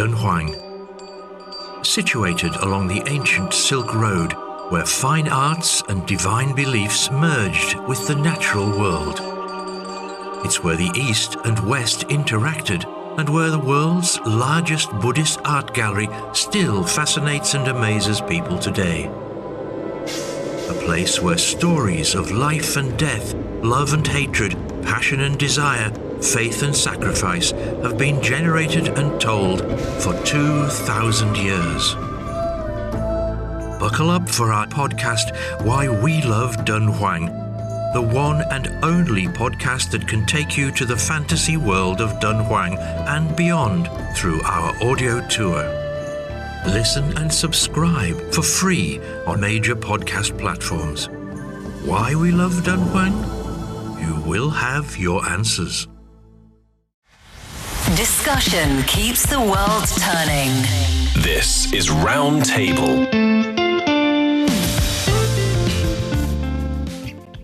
Dunhuang. Situated along the ancient Silk Road, where fine arts and divine beliefs merged with the natural world. It's where the East and West interacted and where the world's largest Buddhist art gallery still fascinates and amazes people today. A place where stories of life and death, love and hatred, passion and desire, faith and sacrifice have been generated and told for 2,000 years. Buckle up for our podcast, Why We Love Dunhuang the one and only podcast that can take you to the fantasy world of Dunhuang and beyond through our audio tour. Listen and subscribe for free on major podcast platforms. Why we love Dunhuang? You will have your answers. Discussion keeps the world turning. This is Roundtable.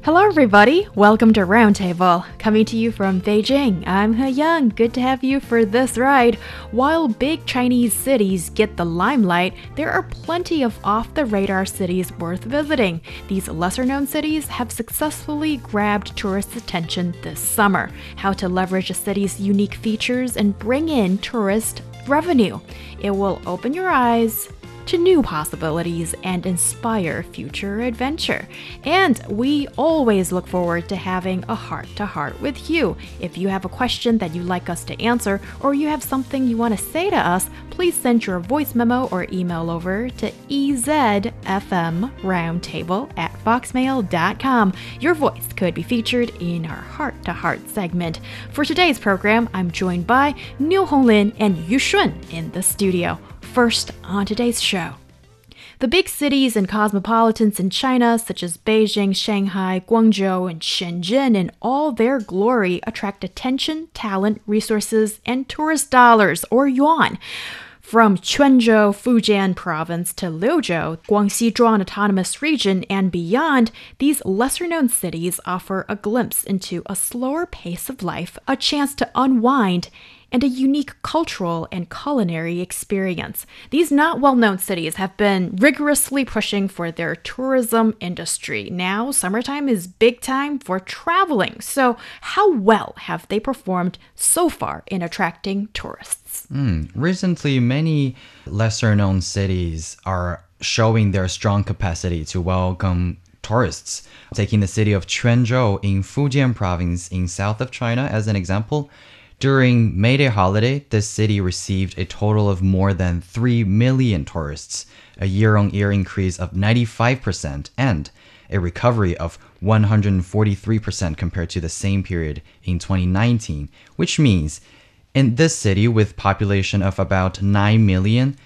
Hello, everybody. Welcome to Roundtable. Coming to you from Beijing, I'm He. Good to have you for this ride. While big Chinese cities get the limelight, there are plenty of off the radar cities worth visiting. These lesser known cities have successfully grabbed tourists' attention this summer. How to leverage a city's unique features and bring in tourist revenue. It will open your eyes to new possibilities and inspire future adventure. And we always look forward to having a heart to heart with you. If you have a question that you'd like us to answer, or you have something you want to say to us, please send your voice memo or email over to ezfmroundtable at foxmail.com. Your voice could be featured in our heart to heart segment. For today's program, I'm joined by Niu Honglin and Yu Shun in the studio. First, on today's show. The big cities and cosmopolitans in China, such as Beijing, Shanghai, Guangzhou, and Shenzhen, in all their glory, attract attention, talent, resources, and tourist dollars, or yuan. From Quanzhou, Fujian province to Liuzhou, Guangxi Zhuang Autonomous Region, and beyond, these lesser known cities offer a glimpse into a slower pace of life, a chance to unwind, and a unique cultural and culinary experience. These not well known cities have been rigorously pushing for their tourism industry. Now, summertime is big time for traveling. So, how well have they performed so far in attracting tourists? Mm. Recently, many lesser known cities are showing their strong capacity to welcome tourists. Taking the city of Quanzhou in Fujian province in south of China as an example, during May Day holiday, the city received a total of more than 3 million tourists, a year on year increase of 95%, and a recovery of 143% compared to the same period in 2019, which means in this city with population of about 9 million,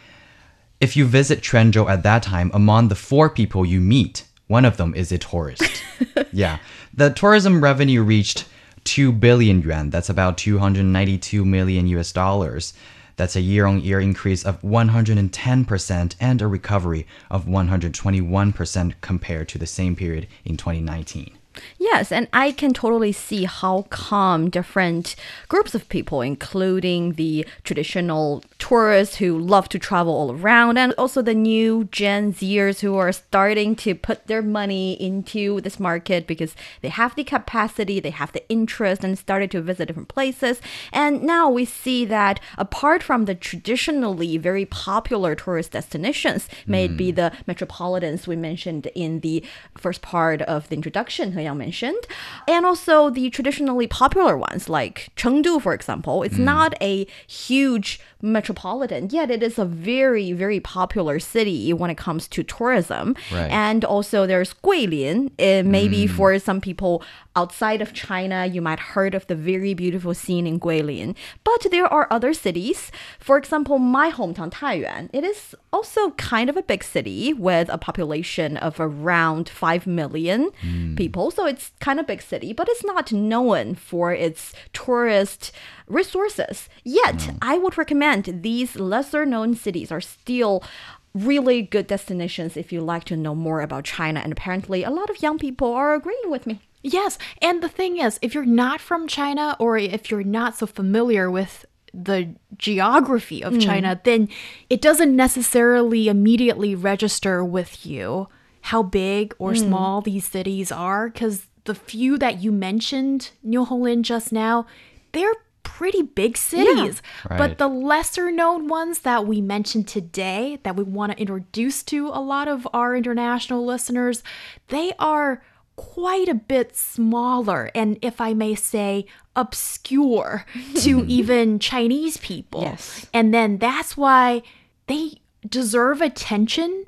if you visit Quanzhou at that time, among the four people you meet, one of them is a tourist. yeah. The tourism revenue reached 2 billion yuan. That's about 292 million US dollars. That's a year on year increase of 110% and a recovery of 121% compared to the same period in 2019. Yes, and I can totally see how come different groups of people, including the traditional tourists who love to travel all around, and also the new Gen Zers who are starting to put their money into this market because they have the capacity, they have the interest, and started to visit different places. And now we see that apart from the traditionally very popular tourist destinations, may it be mm. the metropolitans we mentioned in the first part of the introduction, He Yang mentioned, and also the traditionally popular ones like Chengdu, for example. It's mm. not a huge metropolitan, yet it is a very, very popular city when it comes to tourism. Right. And also there's Guilin. It maybe mm. for some people outside of China, you might heard of the very beautiful scene in Guilin. But there are other cities. For example, my hometown Taiyuan. It is also kind of a big city with a population of around 5 million mm. people. So it's kind of big city, but it's not known for its tourist resources. Yet, mm. I would recommend these lesser known cities are still really good destinations if you like to know more about China. And apparently, a lot of young people are agreeing with me. Yes, and the thing is, if you're not from China or if you're not so familiar with the geography of mm. China, then it doesn't necessarily immediately register with you how big or mm. small these cities are. Because the few that you mentioned, Niu Honglin, just now, they're pretty big cities. But Right. the lesser known ones that we mentioned today, that we want to introduce to a lot of our international listeners, they are quite a bit smaller and, if I may say, obscure to even Chinese people. Yes. And then that's why they deserve attention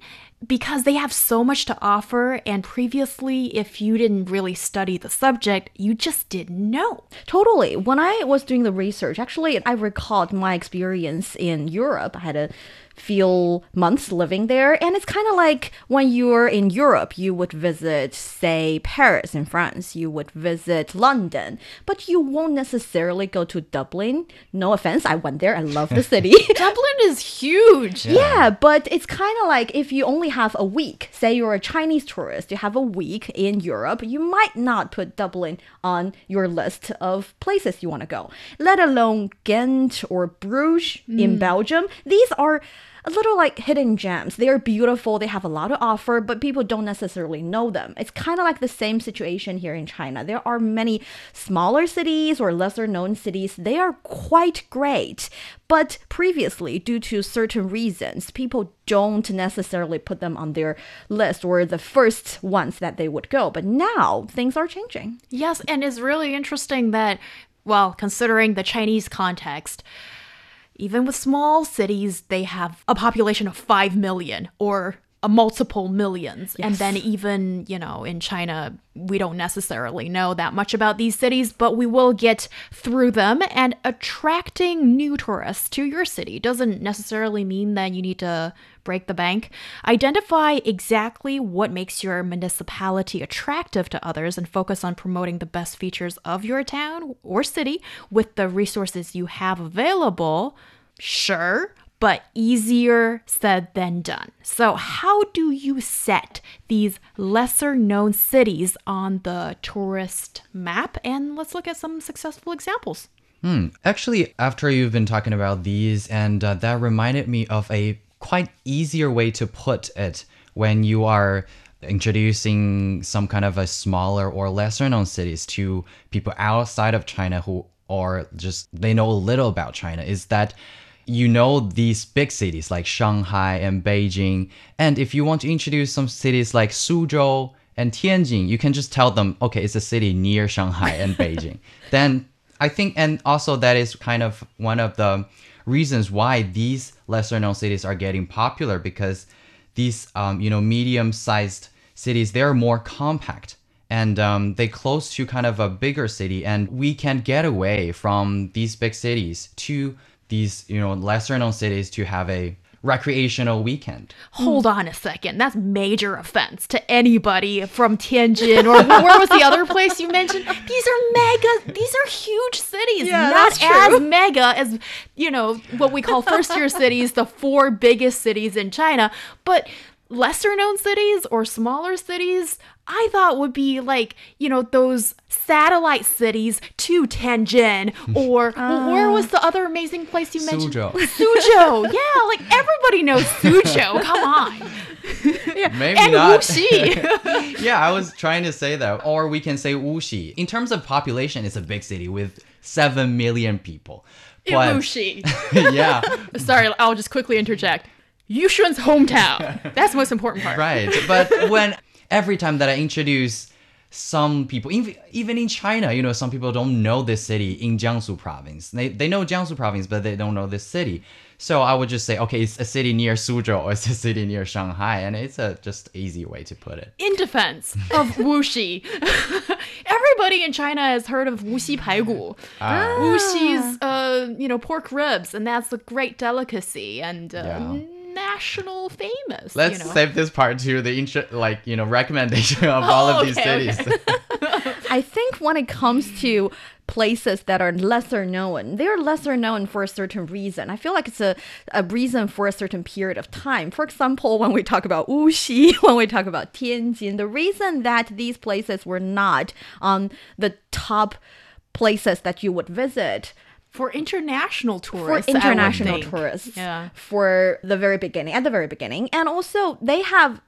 because they have so much to offer. And previously, if you didn't really study the subject, you just didn't know. Totally. When I was doing the research, actually, I recalled my experience in Europe. I had a few months living there, and it's kind of like when you're in Europe, you would visit, say, Paris in France, you would visit London, but you won't necessarily go to Dublin. No offense, I went there. I love the city. Dublin is huge. Yeah, but it's kind of like if you only have a week, say you're a Chinese tourist, you have a week in Europe, you might not put Dublin on your list of places you want to go, let alone Ghent or Bruges in mm. Belgium. These are a little like hidden gems. They are beautiful, they have a lot to offer, but people don't necessarily know them. It's kind of like the same situation here in China. There are many smaller cities or lesser known cities. They are quite great, but previously, due to certain reasons, people don't necessarily put them on their list or the first ones that they would go. But now things are changing. Yes, and it's really interesting that, well, considering the Chinese context, even with small cities, they have a population of 5 million or a multiple millions. And then, even, you know, in China, we don't necessarily know that much about these cities, but we will get through them. And attracting new tourists to your city doesn't necessarily mean that you need to break the bank. Identify exactly what makes your municipality attractive to others and focus on promoting the best features of your town or city with the resources you have available. Sure, but easier said than done. So, how do you set these lesser known cities on the tourist map? And let's look at some successful examples. Hmm. Actually, after you've been talking about these, and uh, that reminded me of a quite easier way to put it when you are introducing some kind of a smaller or lesser known cities to people outside of China who are just they know a little about China is that you know these big cities like Shanghai and Beijing. And if you want to introduce some cities like Suzhou and Tianjin you can just tell them okay it's a city near Shanghai and Beijing. Then I think, and also that is kind of one of the reasons why these lesser known cities are getting popular because these, um, you know, medium sized cities, they're more compact and um, they close to kind of a bigger city. And we can get away from these big cities to these, you know, lesser known cities to have a recreational weekend. Hold on a second. That's major offense to anybody from Tianjin or where was the other place you mentioned? These are mega, these are huge cities. Yeah, not that's true. as mega as, you know, what we call first tier cities, the four biggest cities in China. But lesser known cities or smaller cities, I thought would be like, you know, those satellite cities to Tianjin or where was the ah. other amazing place you mentioned? Suzhou. Suzhou. yeah, like everybody knows Suzhou. Come on. Maybe and not. Wuxi. yeah, I was trying to say that. Or we can say Wuxi. In terms of population, it's a big city with 7 million people. But- Wuxi. yeah, Sorry, I'll just quickly interject. Yushun's hometown. That's the most important part. right. But when every time that I introduce some people, even, even in China, you know, some people don't know this city in Jiangsu province. They, they know Jiangsu province, but they don't know this city. So I would just say, okay, it's a city near Suzhou or it's a city near Shanghai. And it's a just easy way to put it. In defense of Wuxi, everybody in China has heard of Wuxi Paigu. Ah. Wuxi's, uh, you know, pork ribs, and that's a great delicacy and uh, Yeah. National famous. Let's you know. save this part to the intro, like you know recommendation of all of oh, these okay, okay. cities. I think when it comes to places that are lesser known, they're lesser known for a certain reason. I feel like it's a, a reason for a certain period of time. For example, when we talk about Wuxi, when we talk about Tianjin, the reason that these places were not on the top places that you would visit for international tourists. I would international tourists Yeah. for the very beginning at the very beginning and also they have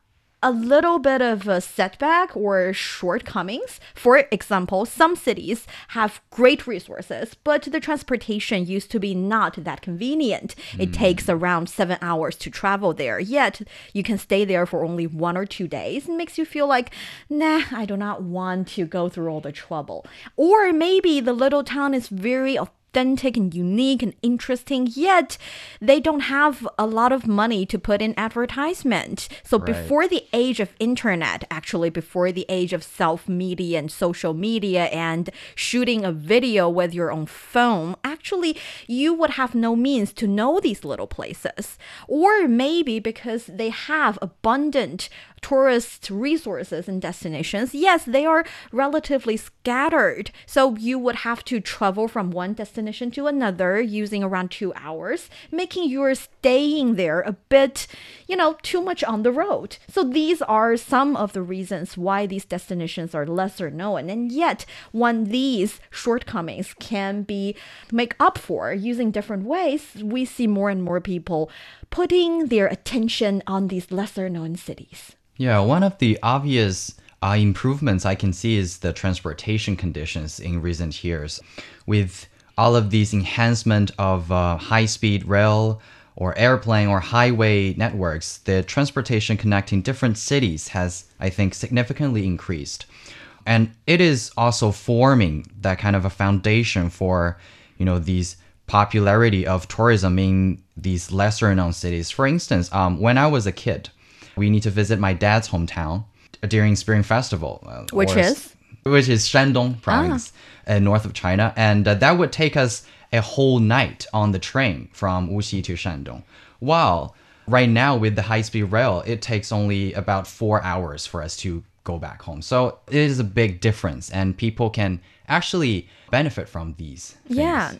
a little bit of a setback or shortcomings. For example, some cities have great resources, but the transportation used to be not that convenient. It hmm. takes around seven hours to travel there, yet you can stay there for only one or two days. It makes you feel like, nah, I do not want to go through all the trouble. Or maybe the little town is very authentic and unique and interesting, yet they don't have a lot of money to put in advertisement. So before the age of internet, actually before the age of self media and social media and shooting a video with your own phone, actually you would have no means to know these little places. Or maybe because they have abundant tourist resources and destinations, yes, they are relatively scattered. So you would have to travel from one destination to another using around two hours, making your staying there a bit, you know, too much on the road. So these are some of the reasons why these destinations are lesser known. And yet, when these shortcomings can be make up for using different ways, we see more and more people putting their attention on these lesser known cities. Yeah, one of the obvious uh, improvements I can see is the transportation conditions in recent years. With all of these enhancement of uh, high-speed rail or airplane or highway networks, the transportation connecting different cities has, I think, significantly increased. And it is also forming that kind of a foundation for, you know, these popularity of tourism in these lesser known cities. For instance, um, when I was a kid, we need to visit my dad's hometown during Spring Festival, uh, Which is? which is Shandong province, uh, north of China, and uh, that would take us a whole night on the train from Wuxi to Shandong. While right now with the high-speed rail, it takes only about four hours for us to go back home. So it is a big difference, and people can actually benefit from these. things. Yeah.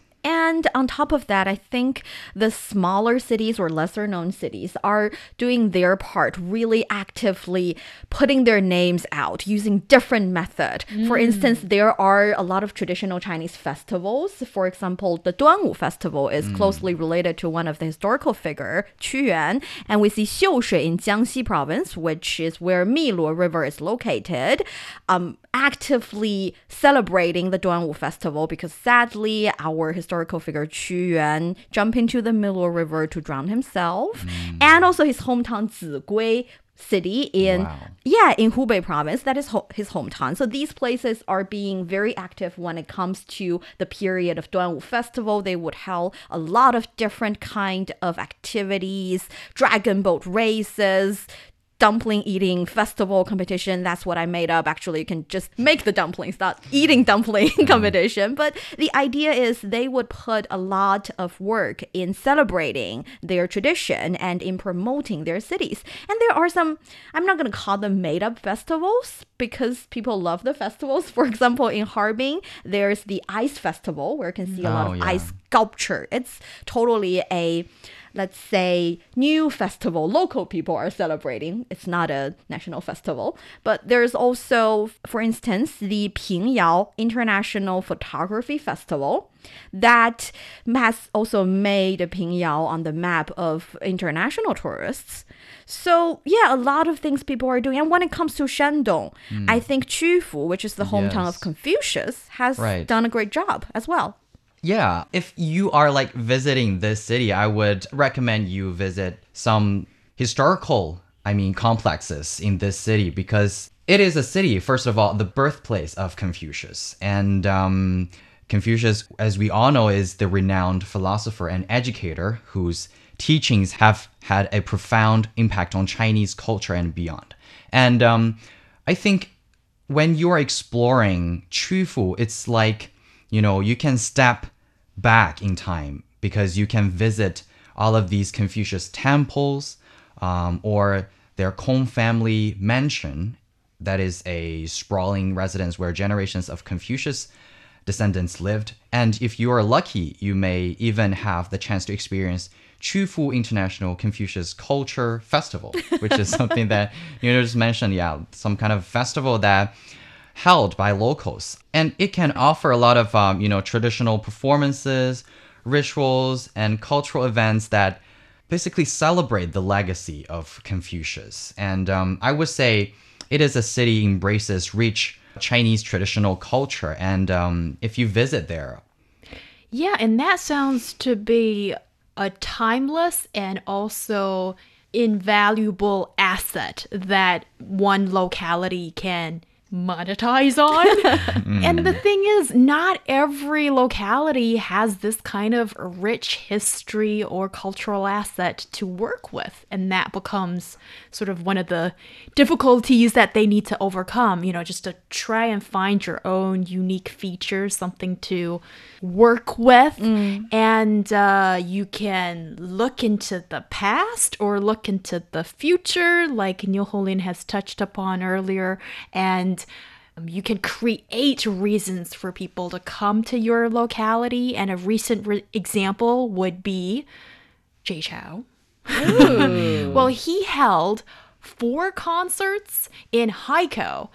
And on top of that, I think the smaller cities or lesser known cities are doing their part, really actively putting their names out using different method. For instance, there are a lot of traditional Chinese festivals. For example, the Duanwu festival is closely related to one of the historical figure, Qu Yuan, and we see Xiushui in Jiangxi province, which is where Miluo River is located. Um, actively celebrating the Duanwu festival because sadly our historical figure Qu Yuan jumped into the Miluo River to drown himself mm. and also his hometown Zigui city in Wow. yeah in Hubei province. That is ho- his hometown. So these places are being very active when it comes to the period of Duanwu festival. They would hold a lot of different kind of activities dragon boat races dumpling eating festival competition. That's what I made up. Actually, you can just make the dumplings, not eating dumpling mm-hmm. competition. But the idea is they would put a lot of work in celebrating their tradition and in promoting their cities. And there are some, I'm not going to call them made up festivals because people love the festivals. For example, in Harbin, there's the ice festival where you can see a mm. lot Oh, of yeah. ice sculpture. It's totally a let's say new festival. Local people are celebrating. It's not a national festival. But there's also for instance the pingyao international photography festival that has also made pingyao on the map of international tourists. So yeah a lot of things people are doing. And when it comes to shandong hmm. i think Qufu which is the hometown of confucius has Right. done a great job as well Yeah, if you are like visiting this city, I would recommend you visit some historical, I mean, complexes in this city because it is a city, first of all, the birthplace of Confucius. And um, Confucius, as we all know, is the renowned philosopher and educator whose teachings have had a profound impact on Chinese culture and beyond. And um, I think when you're exploring Qufu, it's like, you know, you can step back in time because you can visit all of these Confucius temples um, or their Kong family mansion, that is a sprawling residence where generations of Confucius descendants lived. And if you are lucky, you may even have the chance to experience Qufu International Confucius Culture Festival, which is something that you know, just mentioned. Yeah, some kind of festival that held by locals, and it can offer a lot of um, you know traditional performances, rituals, and cultural events that basically celebrate the legacy of Confucius. And um, I would say it is a city embraces rich Chinese traditional culture, and um, if you visit there, Yeah, and that sounds to be a timeless and also invaluable asset that one locality can monetize on. and the thing is, not every locality has this kind of rich history or cultural asset to work with. And that becomes sort of one of the difficulties that they need to overcome, you know, just to try and find your own unique features, something to work with. And uh, you can look into the past or look into the future, like Niu Honglin has touched upon earlier. And um, you can create reasons for people to come to your locality. And a recent re- example would be Jay Chou. well, he held four concerts in Haikou,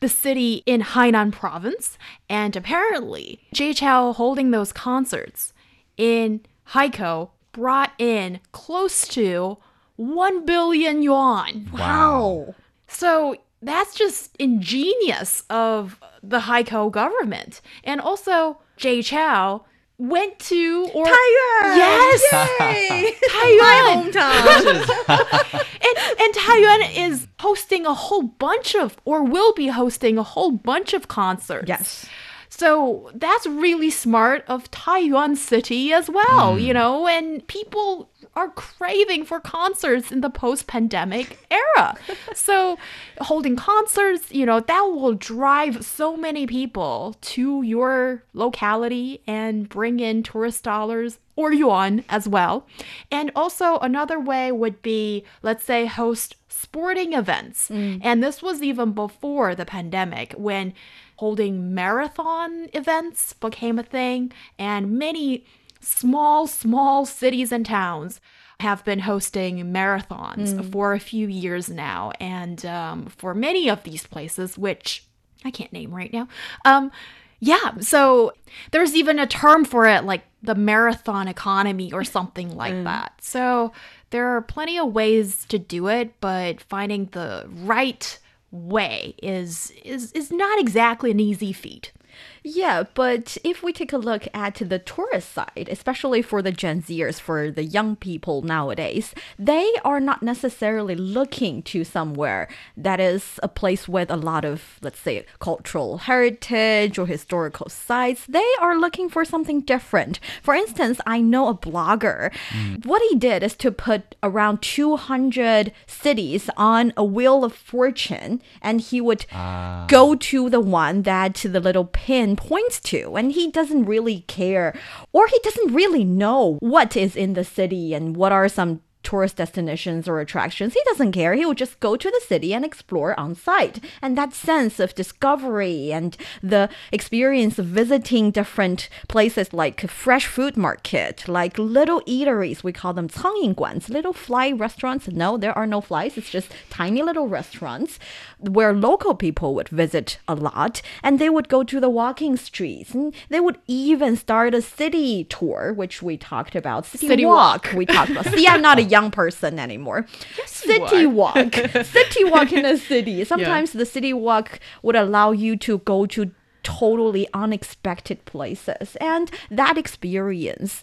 the city in Hainan province, and apparently Jay Chou holding those concerts in Haikou brought in close to 1 billion yuan. Wow. So that's just ingenious of the Haikou government. And also, Jay Chou went to or Taiyuan! Yes, Yay! Taiyuan. Hometown. and and Taiyuan is hosting a whole bunch of or will be hosting a whole bunch of concerts. Yes. So that's really smart of Taiyuan City as well, mm. you know, and people are craving for concerts in the post-pandemic era. so holding concerts, you know, that will drive so many people to your locality and bring in tourist dollars or yuan as well. And also another way would be let's say host sporting events. Mm. And this was even before the pandemic when holding marathon events became a thing and many small small cities and towns have been hosting marathons for a few years now. And um, for many of these places which i can't name right now um, yeah so there's even a term for it like the marathon economy or something like that. So there are plenty of ways to do it but finding the right way is is is not exactly an easy feat Yeah, but if we take a look at the tourist side, especially for the Gen Zers, for the young people nowadays, they are not necessarily looking to somewhere that is a place with a lot of, let's say, cultural heritage or historical sites. They are looking for something different. For instance, I know a blogger. Mm. What he did is to put around 200 cities on a wheel of fortune, and he would ah. go to the one that the little pin points to and he doesn't really care or he doesn't really know what is in the city and what are some tourist destinations or attractions he doesn't care he would just go to the city and explore on site and that sense of discovery and the experience of visiting different places like a fresh food market like little eateries we call them 苍蝇馆 little fly restaurants no there are no flies it's just tiny little restaurants where local people would visit a lot and they would go to the walking streets and they would even start a city tour which we talked about city, City walk. walk. we talked about see i'm not a young person anymore. You city walk. City walk in a city. Sometimes the city walk would allow you to go to totally unexpected places and that experience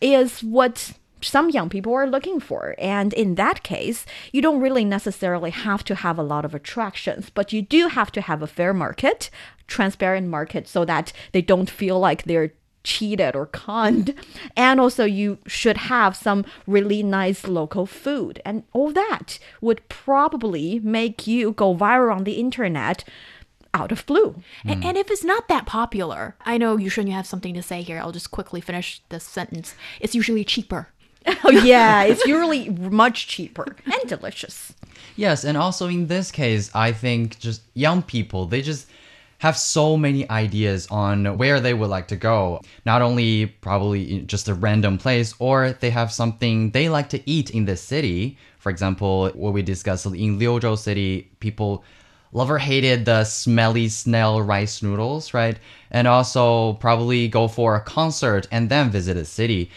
is what some young people are looking for. And in that case, you don't really necessarily have to have a lot of attractions, but you do have to have a fair market, transparent market, so that they don't feel like they're cheated or conned. And also, you should have some really nice local food. And all that would probably make you go viral on the internet out of blue. A- hmm. And, if it's not that popular, I know you shouldn't have something to say here. I'll just quickly finish this sentence. It's usually cheaper. Oh, yeah, it's usually much cheaper and delicious. Yes, and also in this case, I think just young people, they just have so many ideas on where they would like to go. Not only probably just a random place, or they have something they like to eat in the city. For example, what we discussed in Liuzhou City, people lover hated the smelly snail rice noodles, right? And also probably go for a concert and then visit a city.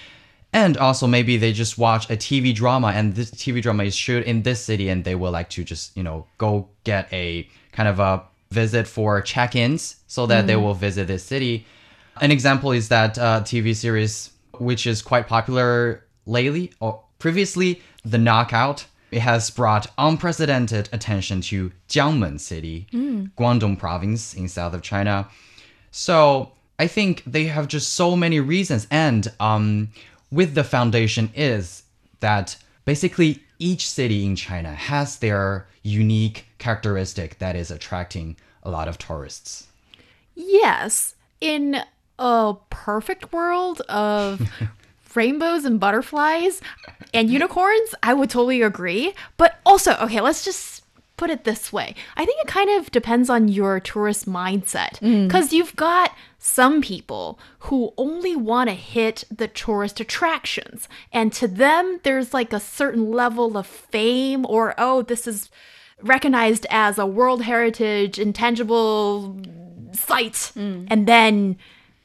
And also maybe they just watch a TV drama and this TV drama is shoot in this city and they will like to just, you know, go get a kind of a visit for check-ins so that they will visit this city. An example is that uh, TV series which is quite popular lately or previously, The Knockout. It has brought unprecedented attention to Jiangmen City, Guangdong province in south of China. So I think they have just so many reasons, and um, with the foundation is that basically each city in China has their unique characteristic that is attracting a lot of tourists. Yes, in a perfect world of rainbows and butterflies and unicorns, I would totally agree. But also, okay, let's just put it this way. I think it kind of depends on your tourist mindset hmm. because you've got some people who only want to hit the tourist attractions, and to them, there's like a certain level of fame or, oh, this is recognized as a World Heritage intangible site, mm. and then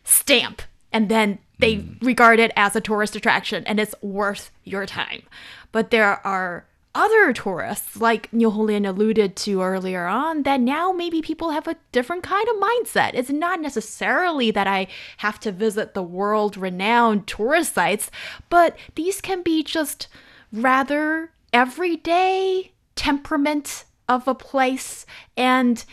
stamp, and then they mm. regard it as a tourist attraction and it's worth your time. But there are other tourists, like Niu Honglin alluded to earlier on, that now maybe people have a different kind of mindset. It's not necessarily that I have to visit the world renowned tourist sites, but these can be just rather everyday temperament of a place. And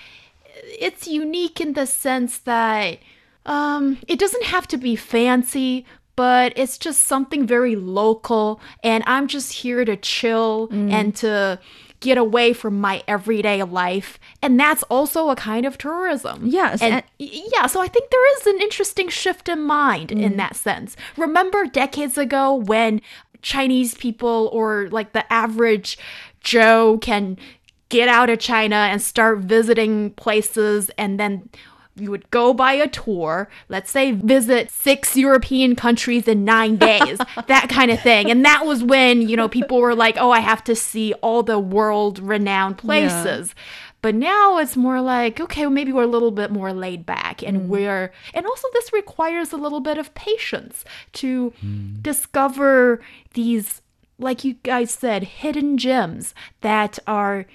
it's unique in the sense that um, it doesn't have to be fancy, but it's just something very local. And I'm just here to chill and to get away from my everyday life. And that's also a kind of tourism. Yes, And, and- yeah, so I think there is an interesting shift in mind in that sense. Remember decades ago when Chinese people or like the average Joe can get out of China and start visiting places and then you would go by a tour, let's say visit six European countries in nine days, that kind of thing. And that was when, you know, people were like, oh, I have to see all the world renowned places. But now it's more like, okay, well, maybe we're a little bit more laid back and mm. we're, and also this requires a little bit of patience to hmm. discover these, like you guys said, hidden gems that are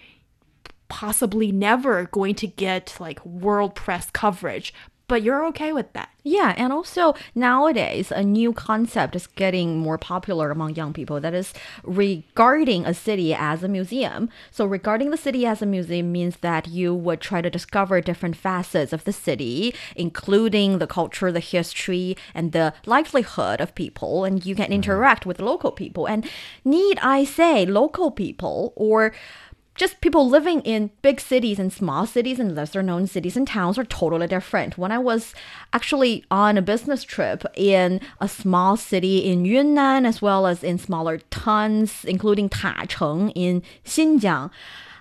possibly never going to get like world press coverage. But you're okay with that. Yeah, and also nowadays a new concept is getting more popular among young people that is regarding a city as a museum. So regarding the city as a museum means that you would try to discover different facets of the city, including the culture, the history, and the livelihood of people and you can mm-hmm. interact with local people. And need I say local people or just people living in big cities and small cities and lesser known cities and towns are totally different. When I was actually on a business trip in a small city in Yunnan as well as in smaller towns, including Tacheng in Xinjiang,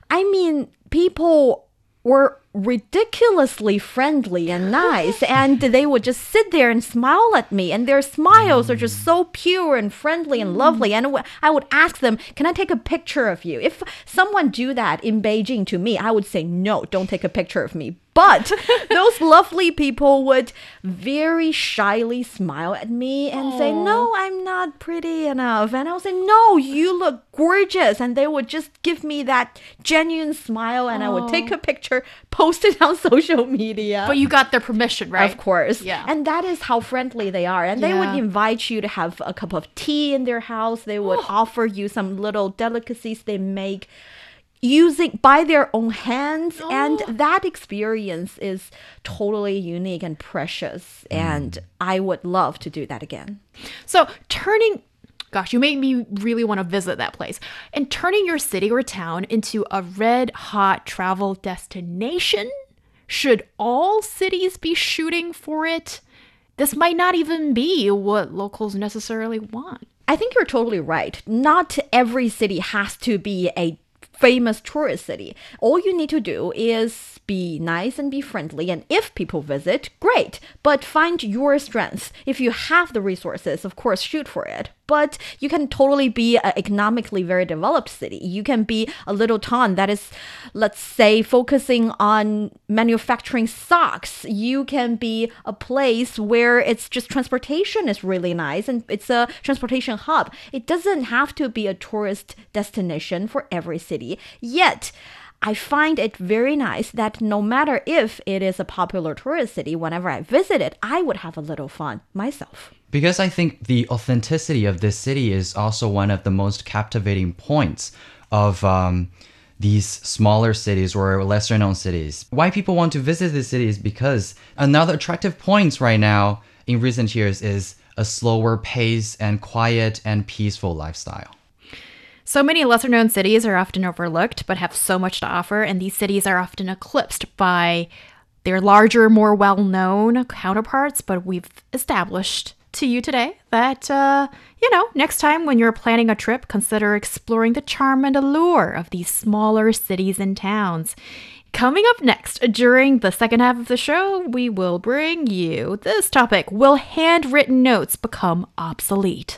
I mean, people were ridiculously friendly and nice and they would just sit there and smile at me and their smiles are just so pure and friendly and lovely and i would ask them can i take a picture of you? If someone do that in beijing to me i would say no don't take a picture of me. But those lovely people would very shyly smile at me and say no i'm not pretty enough. And i would say no you look gorgeous. And they would just give me that genuine smile and i would take a picture post it on social media But you got their permission, right? of course. Yeah. And that is how friendly they are. And they would invite you to have a cup of tea in their house. They would offer you some little delicacies they make using by their own hands and oh. that experience is totally unique and precious and mm. I would love to do that again. So turning gosh, you made me really want to visit that place. And turning your city or town into a red hot travel destination? Should all cities be shooting for it? This might not even be what locals necessarily want. I think you're totally right. Not every city has to be a famous tourist city. All you need to do is be nice and be friendly. And if people visit, great. But find your strengths. If you have the resources, of course, shoot for it. But you can totally be an economically very developed city. You can be a little town that is, let's say, focusing on manufacturing socks. You can be a place where it's just transportation is really nice and it's a transportation hub. It doesn't have to be a tourist destination for every city. Yet, I find it very nice that no matter if it is a popular tourist city, whenever I visit it, I would have a little fun myself. Because I think the authenticity of this city is also one of the most captivating points of um, these smaller cities or lesser known cities. Why people want to visit this city is because another attractive point right now in recent years is a slower pace and quiet and peaceful lifestyle. So many lesser known cities are often overlooked, but have so much to offer, and these cities are often eclipsed by their larger, more well known counterparts. But we've established to you today that, uh, you know, next time when you're planning a trip, consider exploring the charm and allure of these smaller cities and towns. Coming up next, during the second half of the show, we will bring you this topic Will handwritten notes become obsolete?